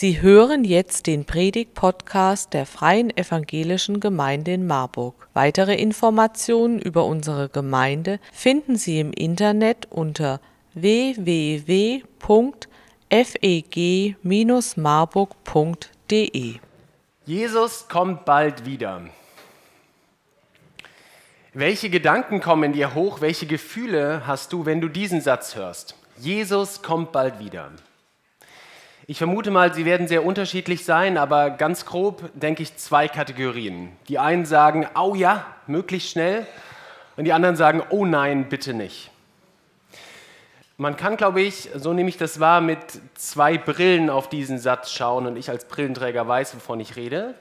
Sie hören jetzt den Predig-Podcast der Freien Evangelischen Gemeinde in Marburg. Weitere Informationen über unsere Gemeinde finden Sie im Internet unter www.feg-marburg.de. Jesus kommt bald wieder. Welche Gedanken kommen dir hoch? Welche Gefühle hast du, wenn du diesen Satz hörst? Jesus kommt bald wieder. Ich vermute mal, sie werden sehr unterschiedlich sein, aber ganz grob denke ich zwei Kategorien. Die einen sagen, oh ja, möglichst schnell, und die anderen sagen, oh nein, bitte nicht. Man kann, glaube ich, so nehme ich das wahr, mit zwei Brillen auf diesen Satz schauen und ich als Brillenträger weiß, wovon ich rede.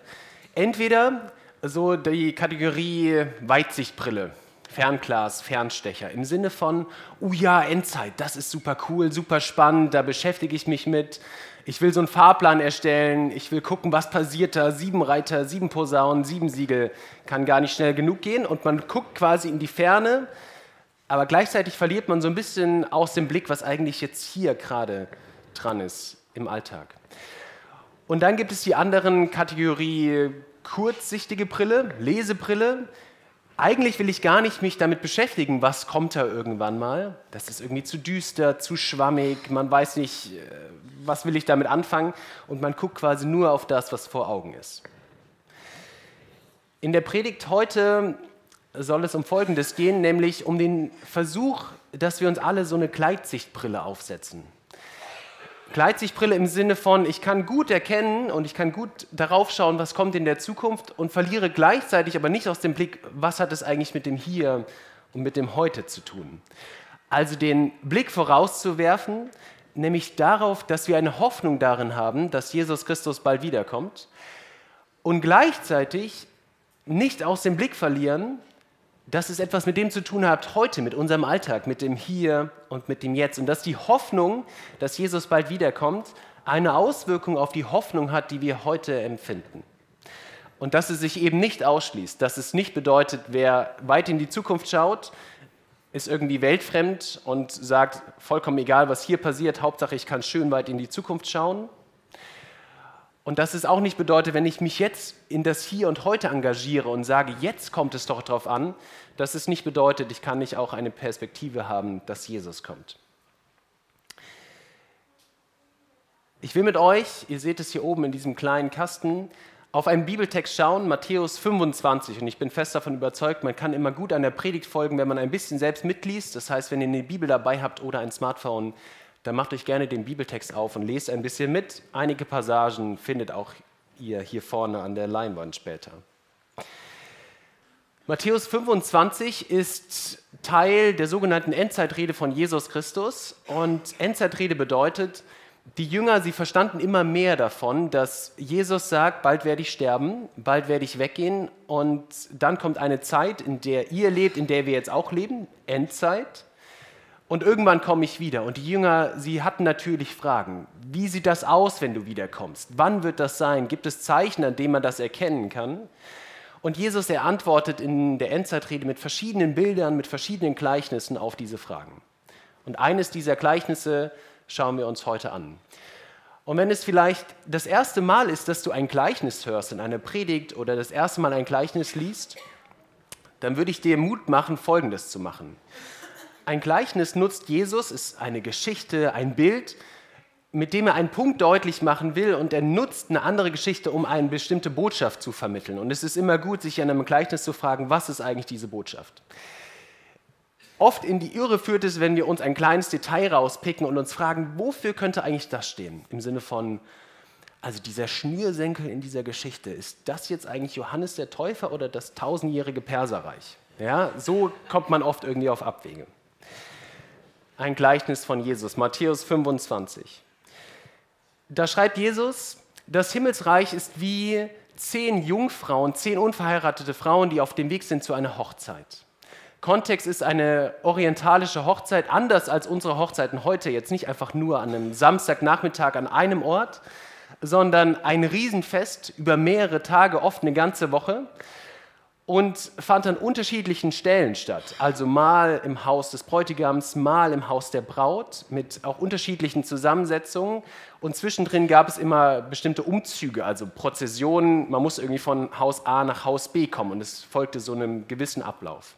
Entweder so die Kategorie Weitsichtbrille, Fernglas, Fernstecher, im Sinne von, oh ja, Endzeit, das ist super cool, super spannend, da beschäftige ich mich mit, ich will so einen Fahrplan erstellen, ich will gucken, was passiert da, sieben Reiter, sieben Posaunen, sieben Siegel, kann gar nicht schnell genug gehen und man guckt quasi in die Ferne, aber gleichzeitig verliert man so ein bisschen aus dem Blick, was eigentlich jetzt hier gerade dran ist im Alltag. Und dann gibt es die anderen Kategorie kurzsichtige Brille, Lesebrille, eigentlich will ich gar nicht mich damit beschäftigen, was kommt da irgendwann mal. Das ist irgendwie zu düster, zu schwammig, man weiß nicht, äh, was will ich damit anfangen und man guckt quasi nur auf das, was vor Augen ist. In der Predigt heute soll es um Folgendes gehen, nämlich um den Versuch, dass wir uns alle so eine Gleitsichtbrille aufsetzen. Gleitsichtbrille im Sinne von, ich kann gut erkennen und ich kann gut darauf schauen, was kommt in der Zukunft und verliere gleichzeitig aber nicht aus dem Blick, was hat es eigentlich mit dem Hier und mit dem Heute zu tun. Also den Blick vorauszuwerfen, nämlich darauf, dass wir eine Hoffnung darin haben, dass Jesus Christus bald wiederkommt und gleichzeitig nicht aus dem Blick verlieren, dass es etwas mit dem zu tun hat heute, mit unserem Alltag, mit dem Hier und mit dem Jetzt. Und dass die Hoffnung, dass Jesus bald wiederkommt, eine Auswirkung auf die Hoffnung hat, die wir heute empfinden. Und dass es sich eben nicht ausschließt, dass es nicht bedeutet, wer weit in die Zukunft schaut, ist irgendwie weltfremd und sagt, vollkommen egal, was hier passiert, Hauptsache ich kann schön weit in die Zukunft schauen, und dass es auch nicht bedeutet, wenn ich mich jetzt in das Hier und Heute engagiere und sage, jetzt kommt es doch darauf an, dass es nicht bedeutet, ich kann nicht auch eine Perspektive haben, dass Jesus kommt. Ich will mit euch, ihr seht es hier oben in diesem kleinen Kasten, auf einen Bibeltext schauen, Matthäus 25. Und ich bin fest davon überzeugt, man kann immer gut an der Predigt folgen, wenn man ein bisschen selbst mitliest. Das heißt, wenn ihr eine Bibel dabei habt oder ein Smartphone, dann macht euch gerne den Bibeltext auf und lest ein bisschen mit. Einige Passagen findet auch ihr hier vorne an der Leinwand später. Matthäus 25 ist Teil der sogenannten Endzeitrede von Jesus Christus. Und Endzeitrede bedeutet, die Jünger, sie verstanden immer mehr davon, dass Jesus sagt, bald werde ich sterben, bald werde ich weggehen und dann kommt eine Zeit, in der ihr lebt, in der wir jetzt auch leben, Endzeit. Und irgendwann komme ich wieder. Und die Jünger, sie hatten natürlich Fragen. Wie sieht das aus, wenn du wiederkommst? Wann wird das sein? Gibt es Zeichen, an denen man das erkennen kann? Und Jesus, er antwortet in der Endzeitrede mit verschiedenen Bildern, mit verschiedenen Gleichnissen auf diese Fragen. Und eines dieser Gleichnisse schauen wir uns heute an. Und wenn es vielleicht das erste Mal ist, dass du ein Gleichnis hörst in einer Predigt oder das erste Mal ein Gleichnis liest, dann würde ich dir Mut machen, Folgendes zu machen. Ein Gleichnis nutzt Jesus, ist eine Geschichte, ein Bild, mit dem er einen Punkt deutlich machen will und er nutzt eine andere Geschichte, um eine bestimmte Botschaft zu vermitteln. Und es ist immer gut, sich an einem Gleichnis zu fragen, was ist eigentlich diese Botschaft? Oft in die Irre führt es, wenn wir uns ein kleines Detail rauspicken und uns fragen, wofür könnte eigentlich das stehen? Im Sinne von, also dieser Schnürsenkel in dieser Geschichte, ist das jetzt eigentlich Johannes der Täufer oder das tausendjährige Perserreich? Ja, so kommt man oft irgendwie auf Abwege ein Gleichnis von Jesus, Matthäus 25. Da schreibt Jesus, das Himmelsreich ist wie zehn Jungfrauen, zehn unverheiratete Frauen, die auf dem Weg sind zu einer Hochzeit. Kontext ist eine orientalische Hochzeit, anders als unsere Hochzeiten heute, jetzt nicht einfach nur an einem Samstagnachmittag an einem Ort, sondern ein Riesenfest über mehrere Tage, oft eine ganze Woche. Und fand an unterschiedlichen Stellen statt. Also mal im Haus des Bräutigams, mal im Haus der Braut, mit auch unterschiedlichen Zusammensetzungen. Und zwischendrin gab es immer bestimmte Umzüge, also Prozessionen. Man muss irgendwie von Haus A nach Haus B kommen und es folgte so einem gewissen Ablauf.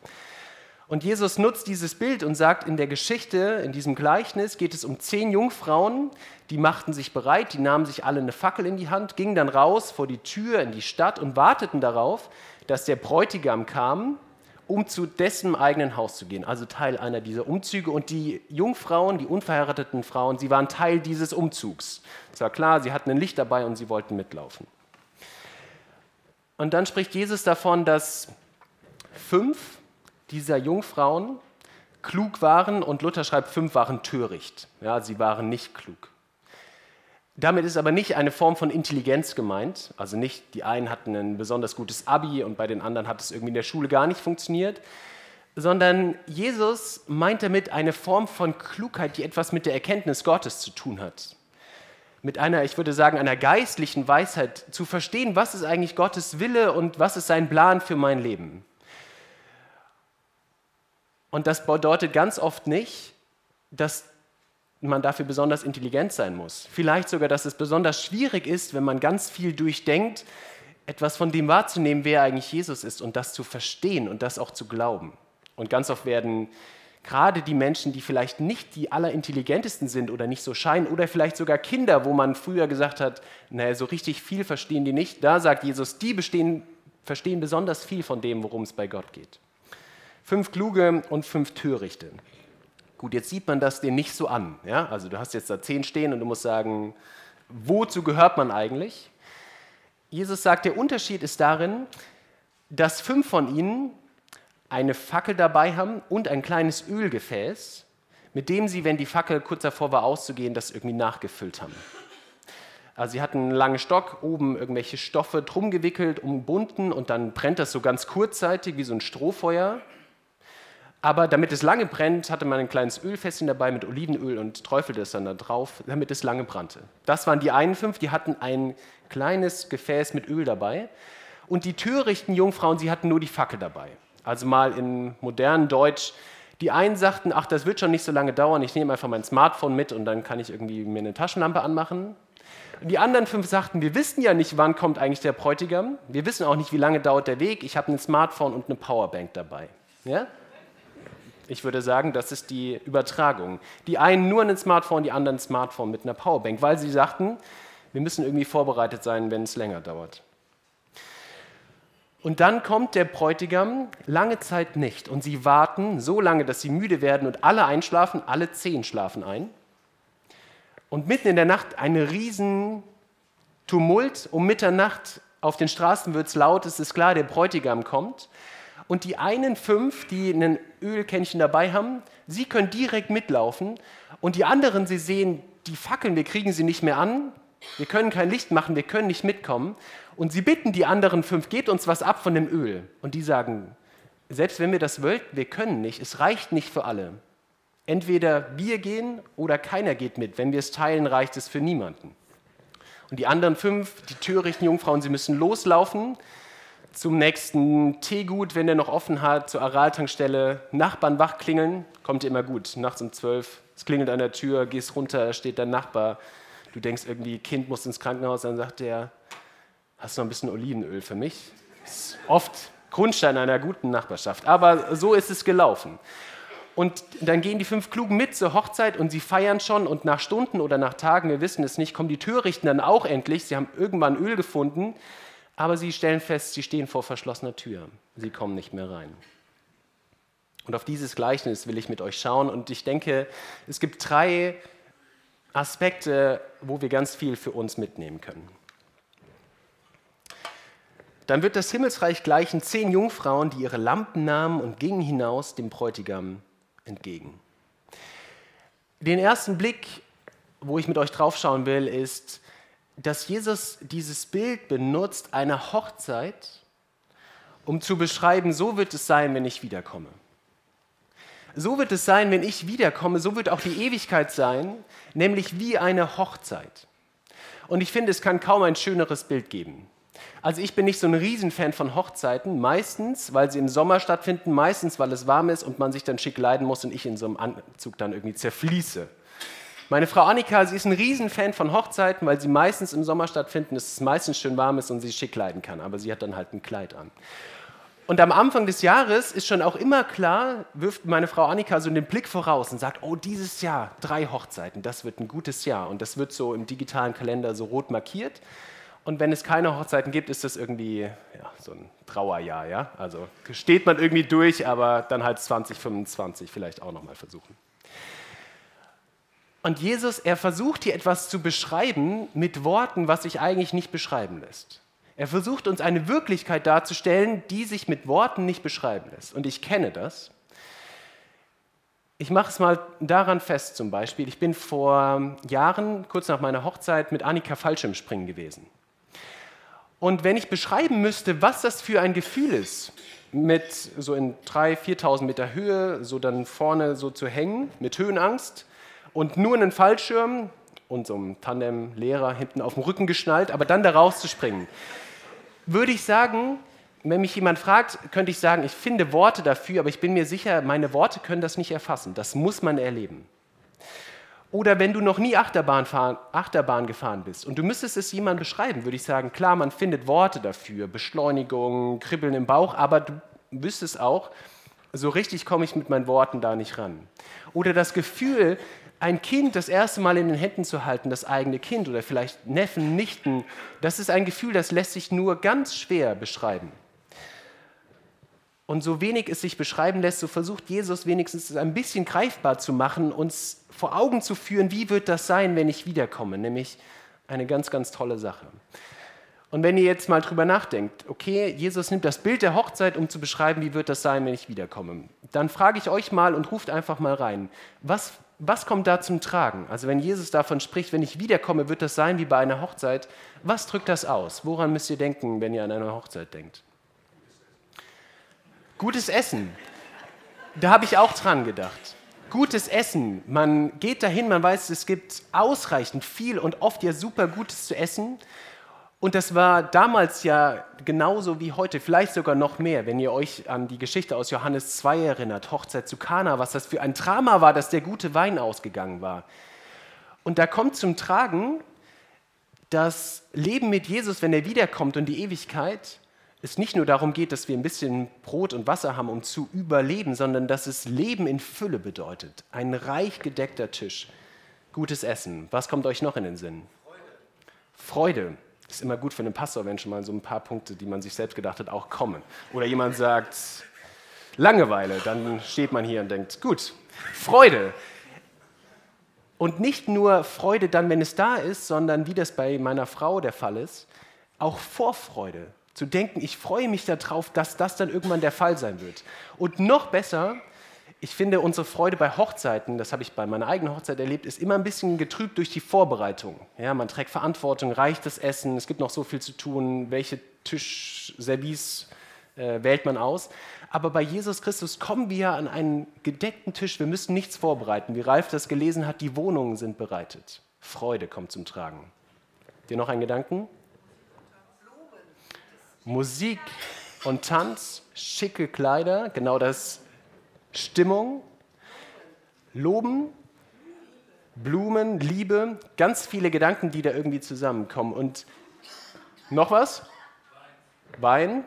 Und Jesus nutzt dieses Bild und sagt, in der Geschichte, in diesem Gleichnis, geht es um zehn Jungfrauen, die machten sich bereit, die nahmen sich alle eine Fackel in die Hand, gingen dann raus vor die Tür in die Stadt und warteten darauf, dass der Bräutigam kam, um zu dessen eigenen Haus zu gehen, also Teil einer dieser Umzüge. Und die Jungfrauen, die unverheirateten Frauen, sie waren Teil dieses Umzugs. Es war klar, sie hatten ein Licht dabei und sie wollten mitlaufen. Und dann spricht Jesus davon, dass fünf dieser Jungfrauen klug waren und Luther schreibt, fünf waren töricht. Ja, sie waren nicht klug. Damit ist aber nicht eine Form von Intelligenz gemeint. Also nicht, die einen hatten ein besonders gutes Abi und bei den anderen hat es irgendwie in der Schule gar nicht funktioniert, sondern Jesus meint damit eine Form von Klugheit, die etwas mit der Erkenntnis Gottes zu tun hat. Mit einer, ich würde sagen, einer geistlichen Weisheit zu verstehen, was ist eigentlich Gottes Wille und was ist sein Plan für mein Leben. Und das bedeutet ganz oft nicht, dass man dafür besonders intelligent sein muss. Vielleicht sogar, dass es besonders schwierig ist, wenn man ganz viel durchdenkt, etwas von dem wahrzunehmen, wer eigentlich Jesus ist und das zu verstehen und das auch zu glauben. Und ganz oft werden gerade die Menschen, die vielleicht nicht die allerintelligentesten sind oder nicht so scheinen oder vielleicht sogar Kinder, wo man früher gesagt hat, naja, so richtig viel verstehen die nicht, da sagt Jesus, die bestehen, verstehen besonders viel von dem, worum es bei Gott geht. Fünf Kluge und fünf Törichte. Gut, jetzt sieht man das dir nicht so an. Ja? Also du hast jetzt da zehn stehen und du musst sagen, wozu gehört man eigentlich? Jesus sagt, der Unterschied ist darin, dass fünf von ihnen eine Fackel dabei haben und ein kleines Ölgefäß, mit dem sie, wenn die Fackel kurz davor war auszugehen, das irgendwie nachgefüllt haben. Also sie hatten einen langen Stock, oben irgendwelche Stoffe drum gewickelt, umbunden und dann brennt das so ganz kurzzeitig wie so ein Strohfeuer. Aber damit es lange brennt, hatte man ein kleines Ölfässchen dabei mit Olivenöl und träufelte es dann da drauf, damit es lange brannte. Das waren die einen fünf, die hatten ein kleines Gefäß mit Öl dabei. Und die törichten Jungfrauen, sie hatten nur die Fackel dabei. Also mal in modernen Deutsch. Die einen sagten, ach, das wird schon nicht so lange dauern, ich nehme einfach mein Smartphone mit und dann kann ich irgendwie mir eine Taschenlampe anmachen. Und die anderen fünf sagten, wir wissen ja nicht, wann kommt eigentlich der Bräutigam. Wir wissen auch nicht, wie lange dauert der Weg. Ich habe ein Smartphone und eine Powerbank dabei. Ja? Ich würde sagen, das ist die Übertragung. Die einen nur ein Smartphone, die anderen ein Smartphone mit einer Powerbank, weil sie sagten, wir müssen irgendwie vorbereitet sein, wenn es länger dauert. Und dann kommt der Bräutigam lange Zeit nicht. Und sie warten so lange, dass sie müde werden und alle einschlafen, alle zehn schlafen ein. Und mitten in der Nacht ein riesen Tumult. Um Mitternacht auf den Straßen wird es laut, es ist klar, der Bräutigam kommt. Und die einen fünf, die ein Ölkännchen dabei haben, sie können direkt mitlaufen. Und die anderen, sie sehen die Fackeln, wir kriegen sie nicht mehr an, wir können kein Licht machen, wir können nicht mitkommen. Und sie bitten die anderen fünf, gebt uns was ab von dem Öl. Und die sagen, selbst wenn wir das wollten, wir können nicht, es reicht nicht für alle. Entweder wir gehen oder keiner geht mit. Wenn wir es teilen, reicht es für niemanden. Und die anderen fünf, die törichten Jungfrauen, sie müssen loslaufen zum nächsten Teegut, wenn der noch offen hat, zur Araltankstelle, Nachbarn wach klingeln, kommt immer gut. Nachts um zwölf, es klingelt an der Tür, gehst runter, da steht dein Nachbar. Du denkst irgendwie, Kind muss ins Krankenhaus, dann sagt der, hast du noch ein bisschen Olivenöl für mich? Das ist oft Grundstein einer guten Nachbarschaft. Aber so ist es gelaufen. Und dann gehen die fünf Klugen mit zur Hochzeit und sie feiern schon und nach Stunden oder nach Tagen, wir wissen es nicht, kommen die Törichten dann auch endlich. Sie haben irgendwann Öl gefunden aber sie stellen fest, sie stehen vor verschlossener Tür. Sie kommen nicht mehr rein. Und auf dieses Gleichnis will ich mit euch schauen. Und ich denke, es gibt drei Aspekte, wo wir ganz viel für uns mitnehmen können. Dann wird das Himmelsreich gleichen zehn Jungfrauen, die ihre Lampen nahmen und gingen hinaus dem Bräutigam entgegen. Den ersten Blick, wo ich mit euch draufschauen will, ist, dass Jesus dieses Bild benutzt einer Hochzeit, um zu beschreiben, so wird es sein, wenn ich wiederkomme. So wird es sein, wenn ich wiederkomme, so wird auch die Ewigkeit sein, nämlich wie eine Hochzeit. Und ich finde, es kann kaum ein schöneres Bild geben. Also ich bin nicht so ein Riesenfan von Hochzeiten, meistens, weil sie im Sommer stattfinden, meistens, weil es warm ist und man sich dann schick leiden muss und ich in so einem Anzug dann irgendwie zerfließe. Meine Frau Annika, sie ist ein Riesenfan von Hochzeiten, weil sie meistens im Sommer stattfinden, es meistens schön warm ist und sie schick leiden kann, aber sie hat dann halt ein Kleid an. Und am Anfang des Jahres ist schon auch immer klar, wirft meine Frau Annika so den Blick voraus und sagt, oh, dieses Jahr drei Hochzeiten, das wird ein gutes Jahr. Und das wird so im digitalen Kalender so rot markiert. Und wenn es keine Hochzeiten gibt, ist das irgendwie ja, so ein Trauerjahr. Ja? Also steht man irgendwie durch, aber dann halt 2025 vielleicht auch nochmal versuchen. Und Jesus, er versucht hier etwas zu beschreiben mit Worten, was sich eigentlich nicht beschreiben lässt. Er versucht uns eine Wirklichkeit darzustellen, die sich mit Worten nicht beschreiben lässt. Und ich kenne das. Ich mache es mal daran fest zum Beispiel. Ich bin vor Jahren, kurz nach meiner Hochzeit, mit Annika Fallschirmspringen gewesen. Und wenn ich beschreiben müsste, was das für ein Gefühl ist, mit so in 3.000, 4.000 Meter Höhe, so dann vorne so zu hängen, mit Höhenangst und nur einen Fallschirm und so einem Tandem-Lehrer hinten auf dem Rücken geschnallt, aber dann da rauszuspringen würde ich sagen, wenn mich jemand fragt, könnte ich sagen, ich finde Worte dafür, aber ich bin mir sicher, meine Worte können das nicht erfassen. Das muss man erleben. Oder wenn du noch nie Achterbahn, fahren, Achterbahn gefahren bist und du müsstest es jemandem beschreiben, würde ich sagen, klar, man findet Worte dafür, Beschleunigung, Kribbeln im Bauch, aber du wüsstest auch, so richtig komme ich mit meinen Worten da nicht ran. Oder das Gefühl, ein Kind das erste Mal in den Händen zu halten, das eigene Kind oder vielleicht Neffen, Nichten, das ist ein Gefühl, das lässt sich nur ganz schwer beschreiben. Und so wenig es sich beschreiben lässt, so versucht Jesus wenigstens es ein bisschen greifbar zu machen, uns vor Augen zu führen, wie wird das sein, wenn ich wiederkomme, nämlich eine ganz, ganz tolle Sache. Und wenn ihr jetzt mal drüber nachdenkt, okay, Jesus nimmt das Bild der Hochzeit, um zu beschreiben, wie wird das sein, wenn ich wiederkomme, dann frage ich euch mal und ruft einfach mal rein, was was kommt da zum Tragen? Also wenn Jesus davon spricht, wenn ich wiederkomme, wird das sein wie bei einer Hochzeit. Was drückt das aus? Woran müsst ihr denken, wenn ihr an eine Hochzeit denkt? Gutes Essen. Da habe ich auch dran gedacht. Gutes Essen. Man geht dahin, man weiß, es gibt ausreichend viel und oft ja super Gutes zu essen. Und das war damals ja genauso wie heute, vielleicht sogar noch mehr, wenn ihr euch an die Geschichte aus Johannes 2 erinnert, Hochzeit zu Kana, was das für ein Drama war, dass der gute Wein ausgegangen war. Und da kommt zum Tragen, das Leben mit Jesus, wenn er wiederkommt und die Ewigkeit, es nicht nur darum geht, dass wir ein bisschen Brot und Wasser haben, um zu überleben, sondern dass es Leben in Fülle bedeutet. Ein reich gedeckter Tisch, gutes Essen. Was kommt euch noch in den Sinn? Freude. Freude. Ist immer gut für einen Pastor, wenn schon mal so ein paar Punkte, die man sich selbst gedacht hat, auch kommen. Oder jemand sagt Langeweile, dann steht man hier und denkt, gut, Freude. Und nicht nur Freude dann, wenn es da ist, sondern wie das bei meiner Frau der Fall ist, auch Vorfreude. Zu denken, ich freue mich darauf, dass das dann irgendwann der Fall sein wird. Und noch besser, ich finde, unsere Freude bei Hochzeiten, das habe ich bei meiner eigenen Hochzeit erlebt, ist immer ein bisschen getrübt durch die Vorbereitung. Ja, man trägt Verantwortung, reicht das Essen, es gibt noch so viel zu tun, welche Tischservice äh, wählt man aus. Aber bei Jesus Christus kommen wir an einen gedeckten Tisch, wir müssen nichts vorbereiten. Wie Ralf das gelesen hat, die Wohnungen sind bereitet. Freude kommt zum Tragen. Dir noch ein Gedanken? Musik und Tanz, schicke Kleider, genau das Stimmung, Loben, Blumen, Liebe, ganz viele Gedanken, die da irgendwie zusammenkommen. Und noch was? Wein,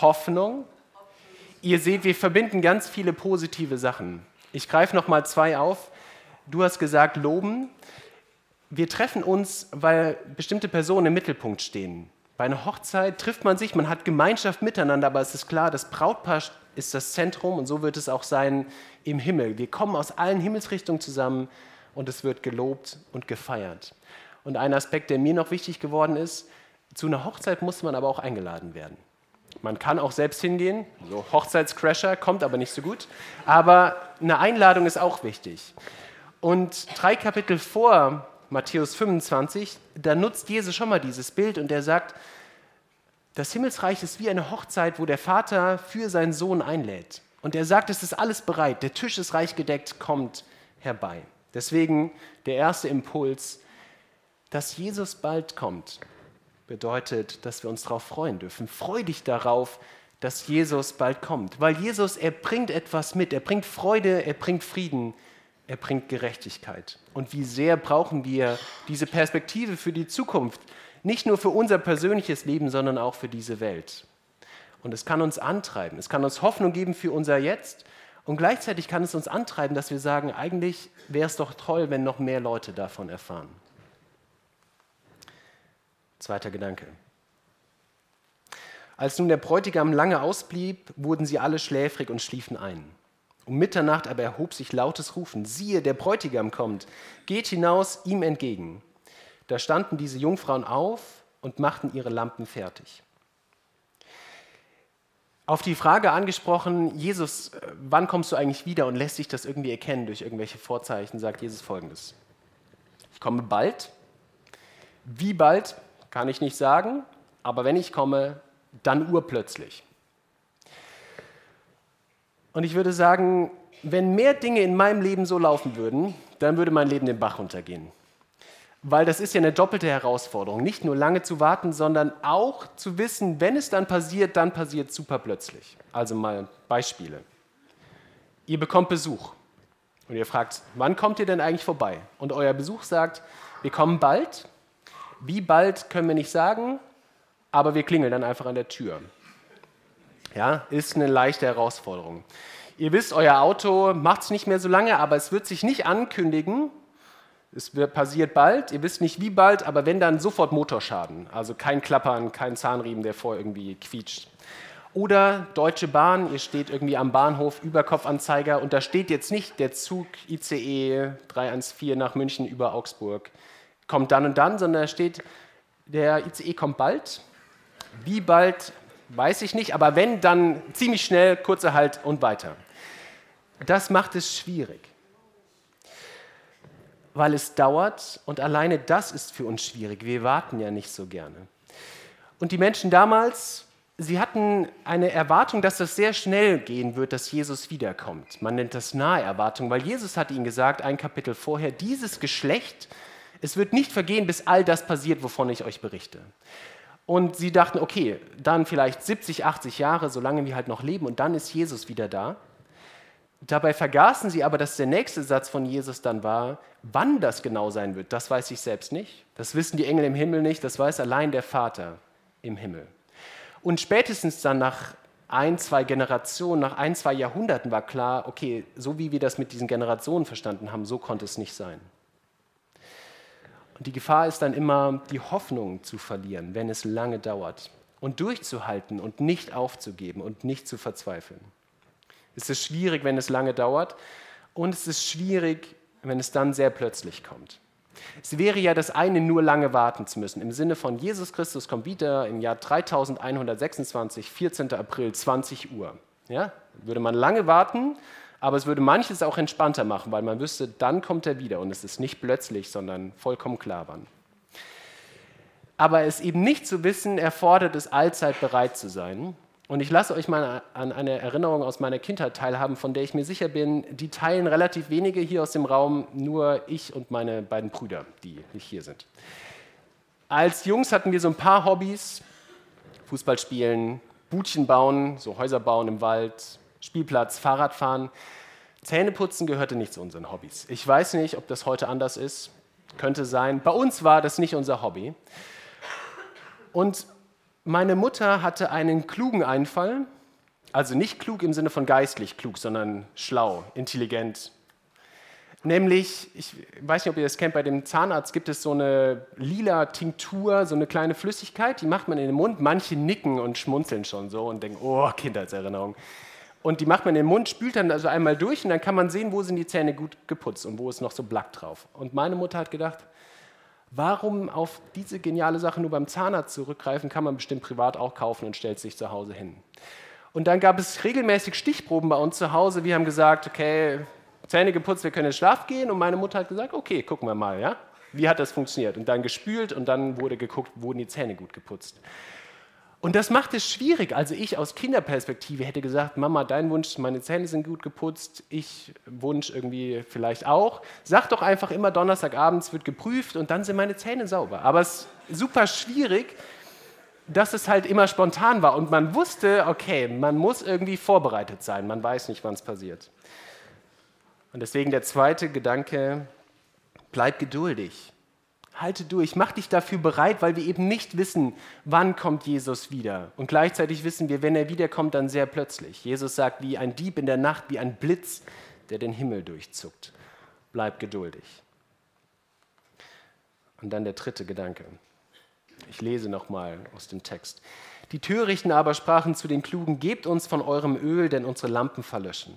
Hoffnung. Ihr seht, wir verbinden ganz viele positive Sachen. Ich greife noch mal zwei auf. Du hast gesagt, loben. Wir treffen uns, weil bestimmte Personen im Mittelpunkt stehen. Bei einer Hochzeit trifft man sich, man hat Gemeinschaft miteinander, aber es ist klar, das Brautpaar ist das Zentrum und so wird es auch sein im Himmel. Wir kommen aus allen Himmelsrichtungen zusammen und es wird gelobt und gefeiert. Und ein Aspekt, der mir noch wichtig geworden ist, zu einer Hochzeit muss man aber auch eingeladen werden. Man kann auch selbst hingehen, so Hochzeitscrasher, kommt aber nicht so gut. Aber eine Einladung ist auch wichtig. Und drei Kapitel vor Matthäus 25, da nutzt Jesus schon mal dieses Bild und er sagt, das Himmelsreich ist wie eine Hochzeit, wo der Vater für seinen Sohn einlädt. Und er sagt, es ist alles bereit, der Tisch ist reich gedeckt, kommt herbei. Deswegen der erste Impuls, dass Jesus bald kommt. bedeutet, dass wir uns darauf freuen dürfen. Freu dich darauf, dass Jesus bald kommt. Weil Jesus, er bringt etwas mit. Er bringt Freude, er bringt Frieden, er bringt Gerechtigkeit. Und wie sehr brauchen wir diese Perspektive für die Zukunft. Nicht nur für unser persönliches Leben, sondern auch für diese Welt. Und es kann uns antreiben. Es kann uns Hoffnung geben für unser Jetzt. Und gleichzeitig kann es uns antreiben, dass wir sagen, eigentlich wäre es doch toll, wenn noch mehr Leute davon erfahren. Zweiter Gedanke. Als nun der Bräutigam lange ausblieb, wurden sie alle schläfrig und schliefen ein. Um Mitternacht aber erhob sich lautes Rufen, siehe, der Bräutigam kommt, geht hinaus ihm entgegen. Da standen diese Jungfrauen auf und machten ihre Lampen fertig. Auf die Frage angesprochen, Jesus, äh, wann kommst du eigentlich wieder und lässt sich das irgendwie erkennen durch irgendwelche Vorzeichen, sagt Jesus folgendes. Ich komme bald. Wie bald, kann ich nicht sagen, aber wenn ich komme, dann urplötzlich. Und ich würde sagen, wenn mehr Dinge in meinem Leben so laufen würden, dann würde mein Leben den Bach runtergehen. Weil das ist ja eine doppelte Herausforderung. Nicht nur lange zu warten, sondern auch zu wissen, wenn es dann passiert, dann passiert super plötzlich. Also mal Beispiele. Ihr bekommt Besuch und ihr fragt, wann kommt ihr denn eigentlich vorbei? Und euer Besuch sagt, wir kommen bald. Wie bald können wir nicht sagen, aber wir klingeln dann einfach an der Tür. Ja, ist eine leichte Herausforderung. Ihr wisst, euer Auto macht es nicht mehr so lange, aber es wird sich nicht ankündigen. Es passiert bald, ihr wisst nicht wie bald, aber wenn dann sofort Motorschaden. Also kein Klappern, kein Zahnriemen, der vor irgendwie quietscht. Oder Deutsche Bahn, ihr steht irgendwie am Bahnhof, Überkopfanzeiger und da steht jetzt nicht der Zug ICE 314 nach München über Augsburg kommt dann und dann, sondern da steht, der ICE kommt bald wie bald, weiß ich nicht, aber wenn, dann ziemlich schnell, kurzer Halt und weiter. Das macht es schwierig, weil es dauert und alleine das ist für uns schwierig. Wir warten ja nicht so gerne. Und die Menschen damals, sie hatten eine Erwartung, dass das sehr schnell gehen wird, dass Jesus wiederkommt. Man nennt das Naherwartung, weil Jesus hat ihnen gesagt, ein Kapitel vorher, dieses Geschlecht, es wird nicht vergehen, bis all das passiert, wovon ich euch berichte. Und sie dachten, okay, dann vielleicht 70, 80 Jahre, solange wir halt noch leben, und dann ist Jesus wieder da. Dabei vergaßen sie aber, dass der nächste Satz von Jesus dann war, wann das genau sein wird, das weiß ich selbst nicht. Das wissen die Engel im Himmel nicht, das weiß allein der Vater im Himmel. Und spätestens dann nach ein, zwei Generationen, nach ein, zwei Jahrhunderten war klar, okay, so wie wir das mit diesen Generationen verstanden haben, so konnte es nicht sein. Und die Gefahr ist dann immer, die Hoffnung zu verlieren, wenn es lange dauert. Und durchzuhalten und nicht aufzugeben und nicht zu verzweifeln. Es ist schwierig, wenn es lange dauert. Und es ist schwierig, wenn es dann sehr plötzlich kommt. Es wäre ja das eine, nur lange warten zu müssen. Im Sinne von Jesus Christus kommt wieder im Jahr 3126, 14. April, 20 Uhr. Ja? Würde man lange warten, aber es würde manches auch entspannter machen, weil man wüsste, dann kommt er wieder und es ist nicht plötzlich, sondern vollkommen klar wann. Aber es eben nicht zu wissen, erfordert es allzeit bereit zu sein. Und ich lasse euch mal an eine Erinnerung aus meiner Kindheit teilhaben, von der ich mir sicher bin, die teilen relativ wenige hier aus dem Raum, nur ich und meine beiden Brüder, die nicht hier sind. Als Jungs hatten wir so ein paar Hobbys, Fußball spielen, Butchen bauen, so Häuser bauen im Wald, Spielplatz, Fahrradfahren. Zähneputzen gehörte nicht zu unseren Hobbys. Ich weiß nicht, ob das heute anders ist. Könnte sein. Bei uns war das nicht unser Hobby. Und meine Mutter hatte einen klugen Einfall, also nicht klug im Sinne von geistlich klug, sondern schlau, intelligent. Nämlich, ich weiß nicht, ob ihr das kennt, bei dem Zahnarzt gibt es so eine lila Tinktur, so eine kleine Flüssigkeit, die macht man in den Mund. Manche nicken und schmunzeln schon so und denken, oh, Kindheitserinnerung. Und die macht man in den Mund, spült dann also einmal durch und dann kann man sehen, wo sind die Zähne gut geputzt und wo ist noch so Black drauf. Und meine Mutter hat gedacht, warum auf diese geniale Sache nur beim Zahnarzt zurückgreifen, kann man bestimmt privat auch kaufen und stellt sich zu Hause hin. Und dann gab es regelmäßig Stichproben bei uns zu Hause. Wir haben gesagt, okay, Zähne geputzt, wir können ins Schlaf gehen. Und meine Mutter hat gesagt, okay, gucken wir mal, ja? Wie hat das funktioniert? Und dann gespült und dann wurde geguckt, wurden die Zähne gut geputzt. Und das macht es schwierig. Also ich aus Kinderperspektive hätte gesagt, Mama, dein Wunsch, meine Zähne sind gut geputzt, ich Wunsch irgendwie vielleicht auch. Sag doch einfach immer, Donnerstagabends wird geprüft und dann sind meine Zähne sauber. Aber es ist super schwierig, dass es halt immer spontan war und man wusste, okay, man muss irgendwie vorbereitet sein, man weiß nicht, wann es passiert. Und deswegen der zweite Gedanke, bleib geduldig. Halte durch, mach dich dafür bereit, weil wir eben nicht wissen, wann kommt Jesus wieder. Und gleichzeitig wissen wir, wenn er wiederkommt, dann sehr plötzlich. Jesus sagt, wie ein Dieb in der Nacht, wie ein Blitz, der den Himmel durchzuckt. Bleib geduldig. Und dann der dritte Gedanke. Ich lese nochmal aus dem Text. Die Törichten aber sprachen zu den Klugen, gebt uns von eurem Öl, denn unsere Lampen verlöschen.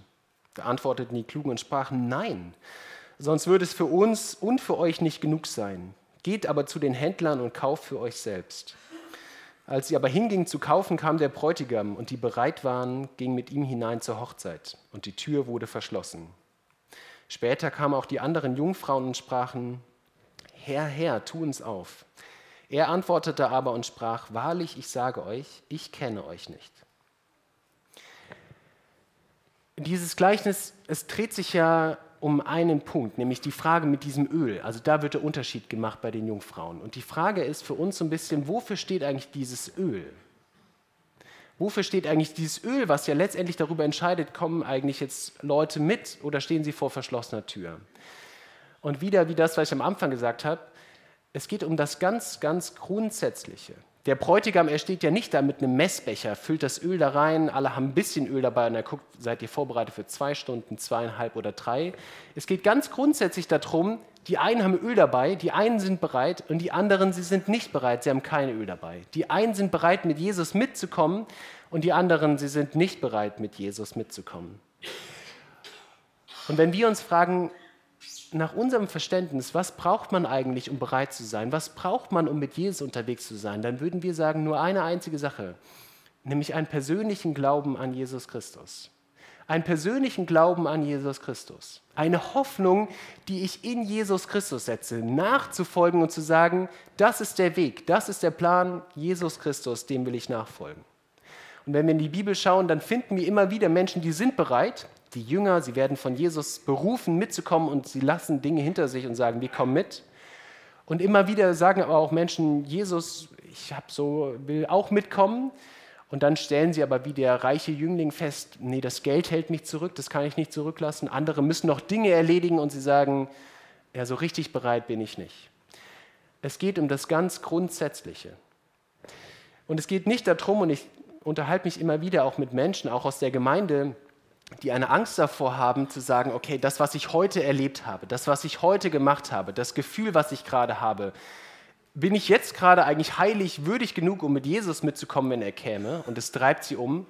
Da antworteten die Klugen und sprachen, nein, sonst würde es für uns und für euch nicht genug sein. Geht aber zu den Händlern und kauft für euch selbst. Als sie aber hingingen zu kaufen, kam der Bräutigam, und die bereit waren, gingen mit ihm hinein zur Hochzeit, und die Tür wurde verschlossen. Später kamen auch die anderen Jungfrauen und sprachen, Herr, Herr, tu uns auf. Er antwortete aber und sprach, Wahrlich, ich sage euch, ich kenne euch nicht. Dieses Gleichnis, es dreht sich ja um einen Punkt, nämlich die Frage mit diesem Öl. Also da wird der Unterschied gemacht bei den Jungfrauen. Und die Frage ist für uns so ein bisschen, wofür steht eigentlich dieses Öl? Wofür steht eigentlich dieses Öl, was ja letztendlich darüber entscheidet, kommen eigentlich jetzt Leute mit oder stehen sie vor verschlossener Tür? Und wieder wie das, was ich am Anfang gesagt habe, es geht um das ganz, ganz Grundsätzliche. Der Bräutigam, er steht ja nicht da mit einem Messbecher, füllt das Öl da rein, alle haben ein bisschen Öl dabei und er guckt, seid ihr vorbereitet für zwei Stunden, zweieinhalb oder drei. Es geht ganz grundsätzlich darum, die einen haben Öl dabei, die einen sind bereit und die anderen, sie sind nicht bereit, sie haben kein Öl dabei. Die einen sind bereit, mit Jesus mitzukommen und die anderen, sie sind nicht bereit, mit Jesus mitzukommen. Und wenn wir uns fragen, nach unserem Verständnis, was braucht man eigentlich, um bereit zu sein? Was braucht man, um mit Jesus unterwegs zu sein? Dann würden wir sagen, nur eine einzige Sache, nämlich einen persönlichen Glauben an Jesus Christus. Einen persönlichen Glauben an Jesus Christus. Eine Hoffnung, die ich in Jesus Christus setze, nachzufolgen und zu sagen, das ist der Weg, das ist der Plan, Jesus Christus, dem will ich nachfolgen. Und wenn wir in die Bibel schauen, dann finden wir immer wieder Menschen, die sind bereit, die Jünger, sie werden von Jesus berufen, mitzukommen und sie lassen Dinge hinter sich und sagen, wir kommen mit. Und immer wieder sagen aber auch Menschen, Jesus, ich so, will auch mitkommen. Und dann stellen sie aber wie der reiche Jüngling fest, nee, das Geld hält mich zurück, das kann ich nicht zurücklassen. Andere müssen noch Dinge erledigen und sie sagen, ja, so richtig bereit bin ich nicht. Es geht um das ganz Grundsätzliche. Und es geht nicht darum, und ich unterhalte mich immer wieder auch mit Menschen, auch aus der Gemeinde, die eine Angst davor haben, zu sagen, okay, das, was ich heute erlebt habe, das, was ich heute gemacht habe, das Gefühl, was ich gerade habe, bin ich jetzt gerade eigentlich heilig, würdig genug, um mit Jesus mitzukommen, wenn er käme? Und es treibt sie um.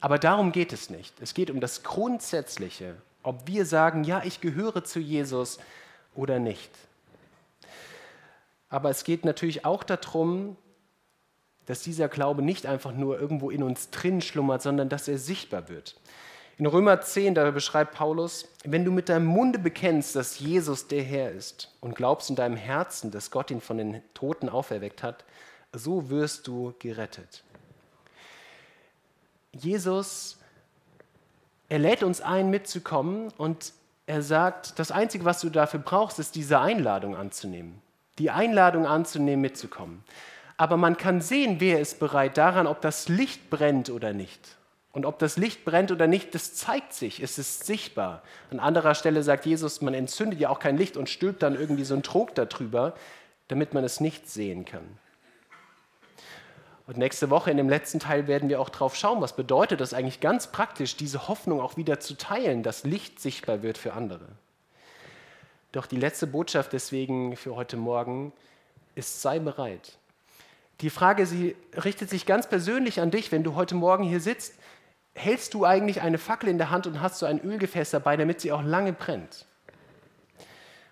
Aber darum geht es nicht. Es geht um das Grundsätzliche, ob wir sagen, ja, ich gehöre zu Jesus oder nicht. Aber es geht natürlich auch darum, dass dieser Glaube nicht einfach nur irgendwo in uns drin schlummert, sondern dass er sichtbar wird. In Römer 10, da beschreibt Paulus, wenn du mit deinem Munde bekennst, dass Jesus der Herr ist und glaubst in deinem Herzen, dass Gott ihn von den Toten auferweckt hat, so wirst du gerettet. Jesus, er lädt uns ein, mitzukommen und er sagt, das Einzige, was du dafür brauchst, ist diese Einladung anzunehmen. Die Einladung anzunehmen, mitzukommen. Aber man kann sehen, wer ist bereit daran, ob das Licht brennt oder nicht. Und ob das Licht brennt oder nicht, das zeigt sich, es ist sichtbar. An anderer Stelle sagt Jesus, man entzündet ja auch kein Licht und stülpt dann irgendwie so einen Trog darüber, damit man es nicht sehen kann. Und nächste Woche in dem letzten Teil werden wir auch drauf schauen, was bedeutet das eigentlich ganz praktisch, diese Hoffnung auch wieder zu teilen, dass Licht sichtbar wird für andere. Doch die letzte Botschaft deswegen für heute Morgen ist, sei bereit. Die Frage, sie richtet sich ganz persönlich an dich, wenn du heute Morgen hier sitzt hältst du eigentlich eine Fackel in der Hand und hast so ein Ölgefäß dabei, damit sie auch lange brennt.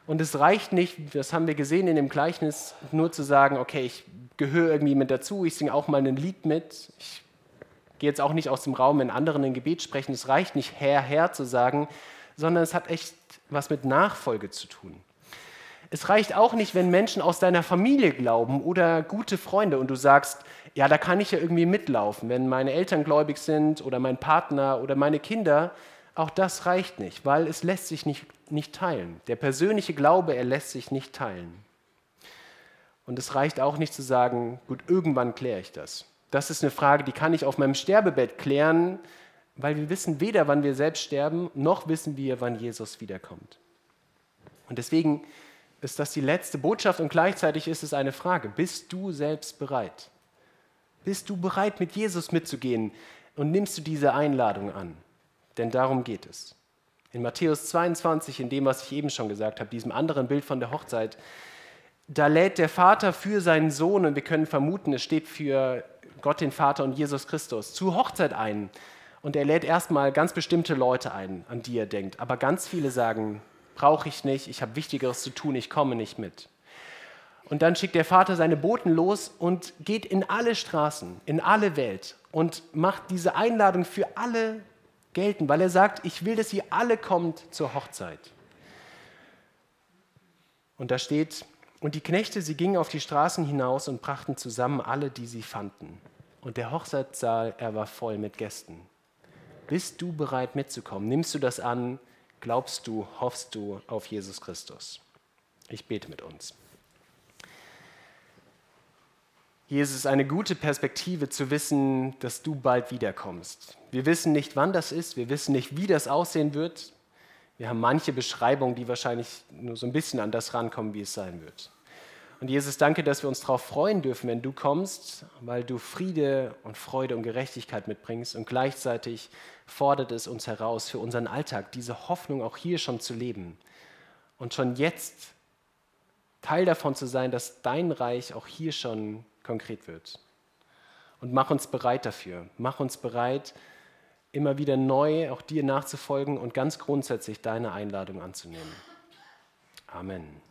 Und es reicht nicht, das haben wir gesehen in dem Gleichnis, nur zu sagen, okay, ich gehöre irgendwie mit dazu, ich singe auch mal ein Lied mit. Ich gehe jetzt auch nicht aus dem Raum, wenn anderen ein Gebet sprechen. Es reicht nicht, Herr, Herr zu sagen, sondern es hat echt was mit Nachfolge zu tun. Es reicht auch nicht, wenn Menschen aus deiner Familie glauben oder gute Freunde und du sagst, ja, da kann ich ja irgendwie mitlaufen, wenn meine Eltern gläubig sind oder mein Partner oder meine Kinder. Auch das reicht nicht, weil es lässt sich nicht, nicht teilen. Der persönliche Glaube, er lässt sich nicht teilen. Und es reicht auch nicht zu sagen, gut, irgendwann kläre ich das. Das ist eine Frage, die kann ich auf meinem Sterbebett klären, weil wir wissen weder, wann wir selbst sterben, noch wissen wir, wann Jesus wiederkommt. Und deswegen ist das die letzte Botschaft und gleichzeitig ist es eine Frage. Bist du selbst bereit? Bist du bereit, mit Jesus mitzugehen und nimmst du diese Einladung an? Denn darum geht es. In Matthäus 22, in dem, was ich eben schon gesagt habe, diesem anderen Bild von der Hochzeit, da lädt der Vater für seinen Sohn, und wir können vermuten, es steht für Gott den Vater und Jesus Christus, zur Hochzeit ein. Und er lädt erstmal ganz bestimmte Leute ein, an die er denkt. Aber ganz viele sagen, brauche ich nicht, ich habe Wichtigeres zu tun, ich komme nicht mit. Und dann schickt der Vater seine Boten los und geht in alle Straßen, in alle Welt und macht diese Einladung für alle gelten, weil er sagt, ich will, dass ihr alle kommt zur Hochzeit. Und da steht, und die Knechte, sie gingen auf die Straßen hinaus und brachten zusammen alle, die sie fanden. Und der Hochzeitssaal, er war voll mit Gästen. Bist du bereit mitzukommen? Nimmst du das an? Glaubst du, hoffst du auf Jesus Christus? Ich bete mit uns. Jesus, ist eine gute Perspektive zu wissen, dass du bald wiederkommst. Wir wissen nicht, wann das ist, wir wissen nicht, wie das aussehen wird. Wir haben manche Beschreibungen, die wahrscheinlich nur so ein bisschen an das rankommen, wie es sein wird. Und Jesus, danke, dass wir uns darauf freuen dürfen, wenn du kommst, weil du Friede und Freude und Gerechtigkeit mitbringst und gleichzeitig fordert es uns heraus, für unseren Alltag diese Hoffnung auch hier schon zu leben und schon jetzt Teil davon zu sein, dass dein Reich auch hier schon konkret wird. Und mach uns bereit dafür. Mach uns bereit, immer wieder neu auch dir nachzufolgen und ganz grundsätzlich deine Einladung anzunehmen. Amen.